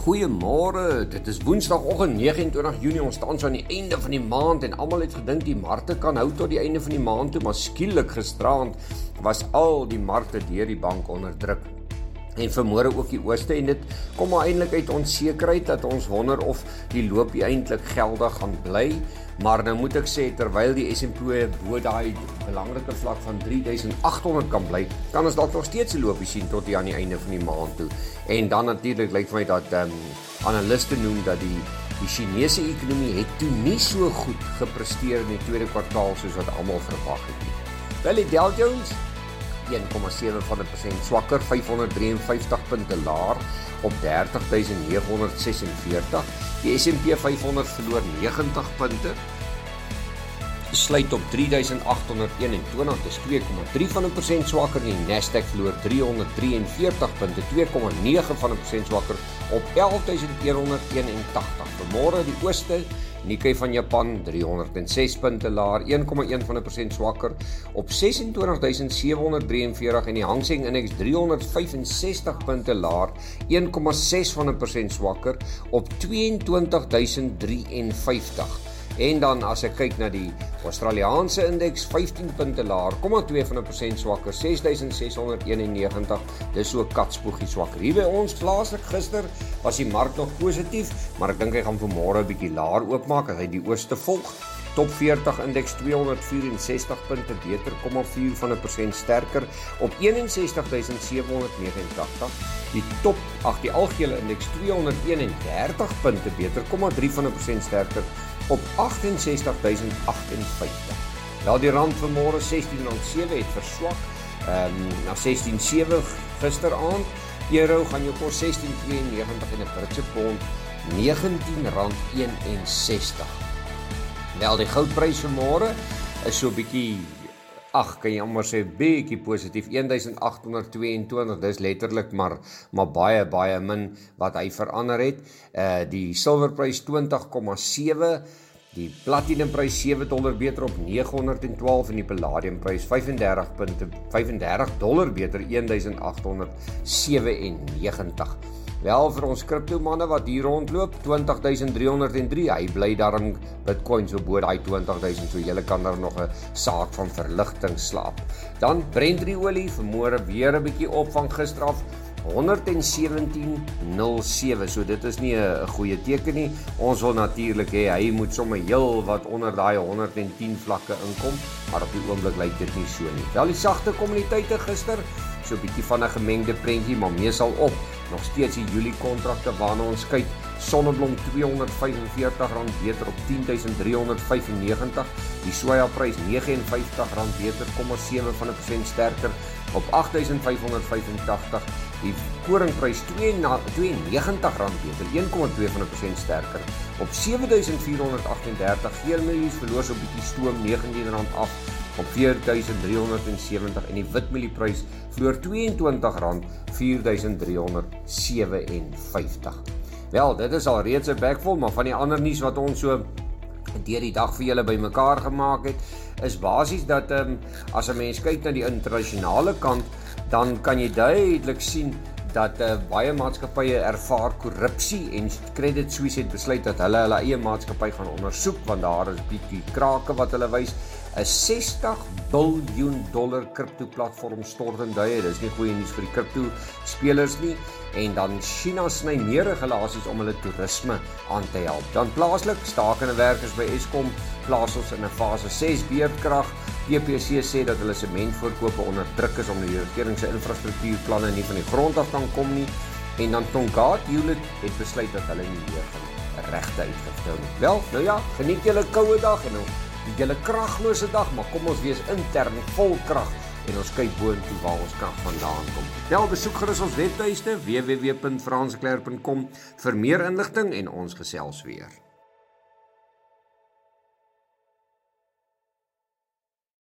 Goeiemôre. Dit is Woensdagoggend 29 Junie. Ons staan so aan die einde van die maand en almal het gedink die markte kan hou tot die einde van die maand toe, maar skielik gisterand was al die markte deur die bank onder druk. En vermoere ook die ooste en dit kom maar eintlik uit onsekerheid dat ons wonder of die loopie eintlik geldig gaan bly. Maar nou moet ek sê terwyl die S&P bo daai belangrike vlak van 3800 kan bly, kan ons dalk nog steeds 'n loopie sien tot die aan die einde van die maand toe. En dan natuurlik lyk vir my dat ehm um, analiste noem dat die die Chinese ekonomie het toe nie so goed gepresteer in die tweede kwartaal soos wat almal verwag het nie. Wel Dow Jones 1,7 van 'n persent swakker 553 punte laer op 30946. Die S&P 500 verloor 90 punte sluit op 3821 dis 2,3 van 'n persent swakker die Nasdaq verloor 343 punte 2,9 van 'n persent swakker op 11181 vanmôre die ooste Nikkei van Japan 306 punte laer 1,1 van 'n persent swakker op 26743 en die Hang Seng Indeks 365 punte laer 1,6 van 'n persent swakker op 22053 En dan as ek kyk na die Australiese indeks 15 punte laer, 0,2 van 'n persent swakker, 6691. Dis so katspoegie swakker. Hier by ons plaaslik gister was die mark nog positief, maar ek dink hy gaan vanmôre 'n bietjie laer oopmaak as hy die ooste volg. Top 40 indeks 264 punte beter, 0,4 van 'n persent sterker op 61789. Die top, ag die algehele indeks 231 punte beter, 0,3 van 'n persent sterker op 68058. Ja, die rand vanmôre 16.07 het verswak. Ehm um, na 16.7 gisteraand. Euro gaan jou kos 16.92 en 'n Britse pond R19.61. Wel die goudprys vanmôre is so bietjie ag kan jy amper sê bietjie positief 1822 dis letterlik maar maar baie baie min wat hy verander het. Uh die silwerprys 20,7 Die platinumprys 7 dollar beter op 912 en die palladiumprys 35 punte 35 dollar beter 1897. Wel vir ons kriptomanne wat hier rondloop 20303 hy bly daarom Bitcoin so bo daai 20000 so jy kan daar nog 'n saak van verligting slaap. Dan Brent olie vermoere weer 'n bietjie op van gister af 117.07 so dit is nie 'n goeie teken nie. Ons wil natuurlik hê hy moet sommer heel wat onder daai 110 vlakke inkom, maar op die oomblik lyk dit nie so nie. Wel die sagte kommuniteite gister so 'n bietjie van 'n gemengde prentjie, maar meesal op. Nog steeds die Julie kontrakte waarna ons kyk. Sonneblom R245 beter op 10395. Die sojaprys R59 beter, 0,7 van 'n persent sterker op 8585. Die koringprys R292 beter, 1,2 van 'n persent sterker op 7438. Geelmelies verloor so 'n bietjie stoom R19 af op 4370 en die witmelieprys vloer R22 4357. Wel, dit is al reeds 'n backvol, maar van die ander nuus wat ons so deur die dag vir julle bymekaar gemaak het, is basies dat ehm um, as 'n mens kyk na die internasionale kant, dan kan jy duidelik sien dat uh, baie maatskappye ervaar korrupsie en Credit Suisse het besluit dat hulle hulle eie maatskappy gaan ondersoek want daar is bietjie krake wat hulle wys. 'n 60 biljoen dollar kripto platform stort in duie. Dis nie goeie nuus vir die kripto spelers nie. En dan China sny meer regulasies om hulle toerisme aan te help. Dan plaaslik stakende werkers by Eskom plaas ons in 'n fase 6 beerdkrag. PPC sê dat hulle sementvoorkope onder druk is om die regering se infrastruktuurplanne nie van die grond af kan kom nie. En dan Tongaat Hewlett het besluit dat hulle nie meer gaan regte uitgevul nie. Wel, nou ja, geniet julle koue dag en nou julle kraglose dag, maar kom ons wees intern vol krag en ons kyk boontoe waar ons krag vandaan kom. Wel, besoek gerus ons webtuiste www.fransklerk.com vir meer inligting en ons gesels weer.